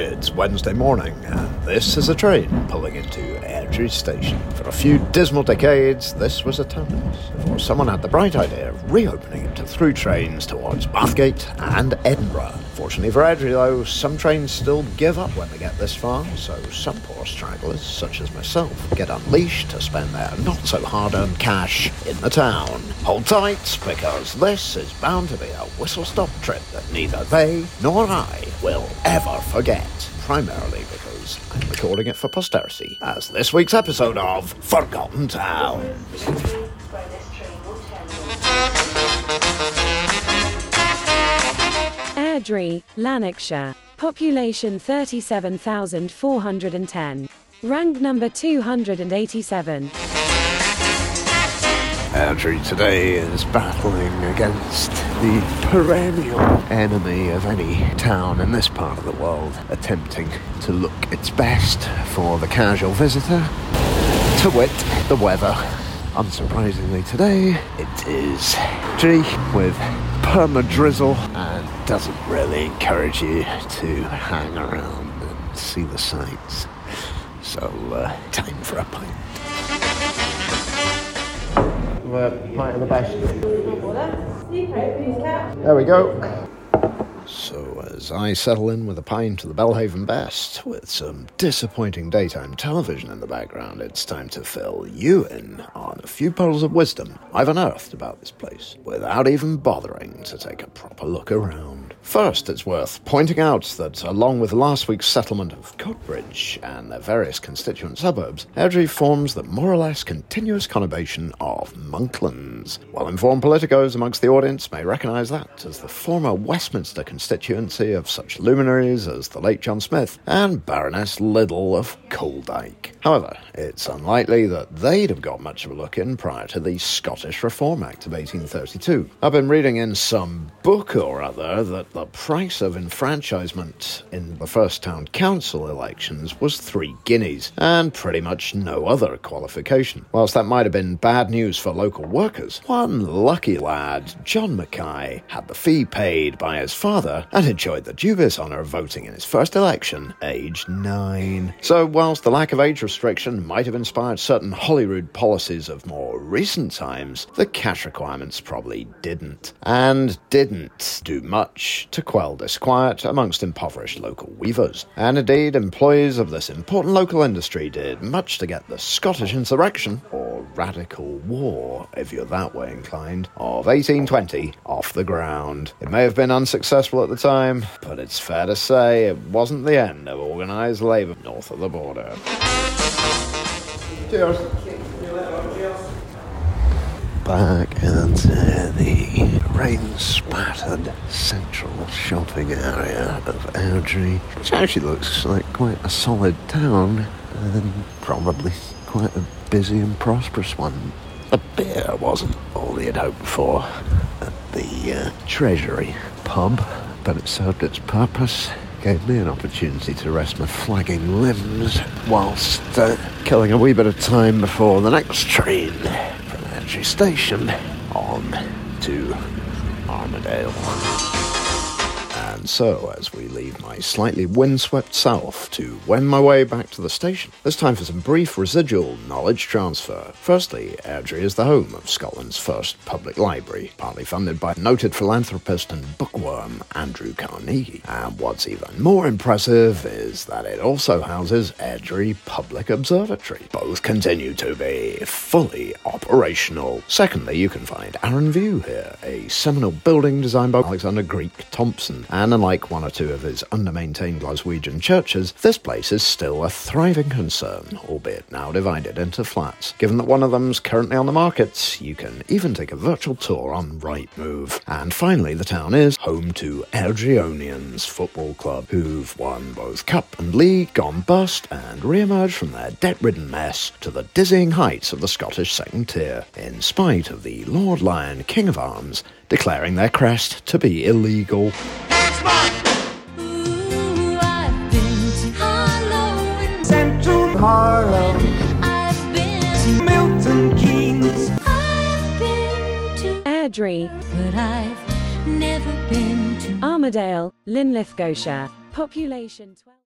It's Wednesday morning, and this is a train pulling into Airdrie Station. For a few dismal decades, this was a terminus, before someone had the bright idea of reopening it to through trains towards Bathgate and Edinburgh. Fortunately for Airdrie, though, some trains still give up when they get this far, so some poor stragglers, such as myself, get unleashed to spend their not so hard earned cash in the town. Hold tight, because this is bound to be a whistle stop trip that neither they nor I ever forget. Primarily because I'm recording it for posterity as this week's episode of Forgotten Town. Airdrie, Lanarkshire. Population 37,410. Rank number 287. Airdrie today is battling against the perennial enemy of any town in this part of the world, attempting to look its best for the casual visitor. To wit, the weather. Unsurprisingly today, it is G with perma drizzle and doesn't really encourage you to hang around and see the sights. So, uh, time for a pint. A pint of the best. There we go. So, as I settle in with a pint of the Belhaven Best, with some disappointing daytime television in the background, it's time to fill you in on a few pearls of wisdom I've unearthed about this place, without even bothering to take a proper look around. First, it's worth pointing out that along with last week's settlement of Coatbridge and their various constituent suburbs, Airdrie forms the more or less continuous conurbation of Monklands. Well informed politicos amongst the audience may recognise that as the former Westminster constituency of such luminaries as the late John Smith and Baroness Liddell of Coatdyke. However, it's unlikely that they'd have got much of a look in prior to the Scottish Reform Act of 1832. I've been reading in some book or other that the price of enfranchisement in the first town council elections was three guineas, and pretty much no other qualification. Whilst that might have been bad news for local workers, one lucky lad, John Mackay, had the fee paid by his father and enjoyed the dubious honour of voting in his first election, aged nine. So, whilst the lack of age restriction might have inspired certain Holyrood policies of more recent times, the cash requirements probably didn't, and didn't do much to quell disquiet amongst impoverished local weavers. And indeed, employees of this important local industry did much to get the Scottish insurrection, or radical war, if you're that way inclined, of 1820 off the ground. It may have been unsuccessful at the time, but it's fair to say it wasn't the end of organised labour north of the border. Cheers. Back into the rain spattered central shopping area of Airdrie, which actually looks like quite a solid town and probably quite a busy and prosperous one. The beer wasn't all he had hoped for at the uh, Treasury pub, but it served its purpose. Gave me an opportunity to rest my flagging limbs whilst uh, killing a wee bit of time before the next train from Airdrie Station on to Armadale. And so, as we leave my slightly windswept south to wend my way back to the station, it's time for some brief residual knowledge transfer. Firstly, Airdrie is the home of Scotland's first public library, partly funded by noted philanthropist and bookworm Andrew Carnegie. And what's even more impressive is that it also houses Airdrie Public Observatory. Both continue to be fully operational. Secondly, you can find Arran View here, a seminal building designed by Alexander Greek Thomson, and unlike one or two of his under-maintained Glaswegian churches, this place is still a thriving concern, albeit now divided into flats. Given that one of them's currently on the market, you can even take a virtual tour on Rightmove. And finally, the town is home to Airdrieonians Football Club, who've won both Cup and League, gone bust, and re-emerged from their debt-ridden mess to the dizzying heights of the Scottish second tier, in spite of the Lord Lion King of Arms declaring their crest to be illegal. Ooh, I've been to Harlow and Central Harlem, I've been, Milton Keynes. I've been to, Airdrie, but I've never been to. Armadale, Linlithgowshire. Population 12.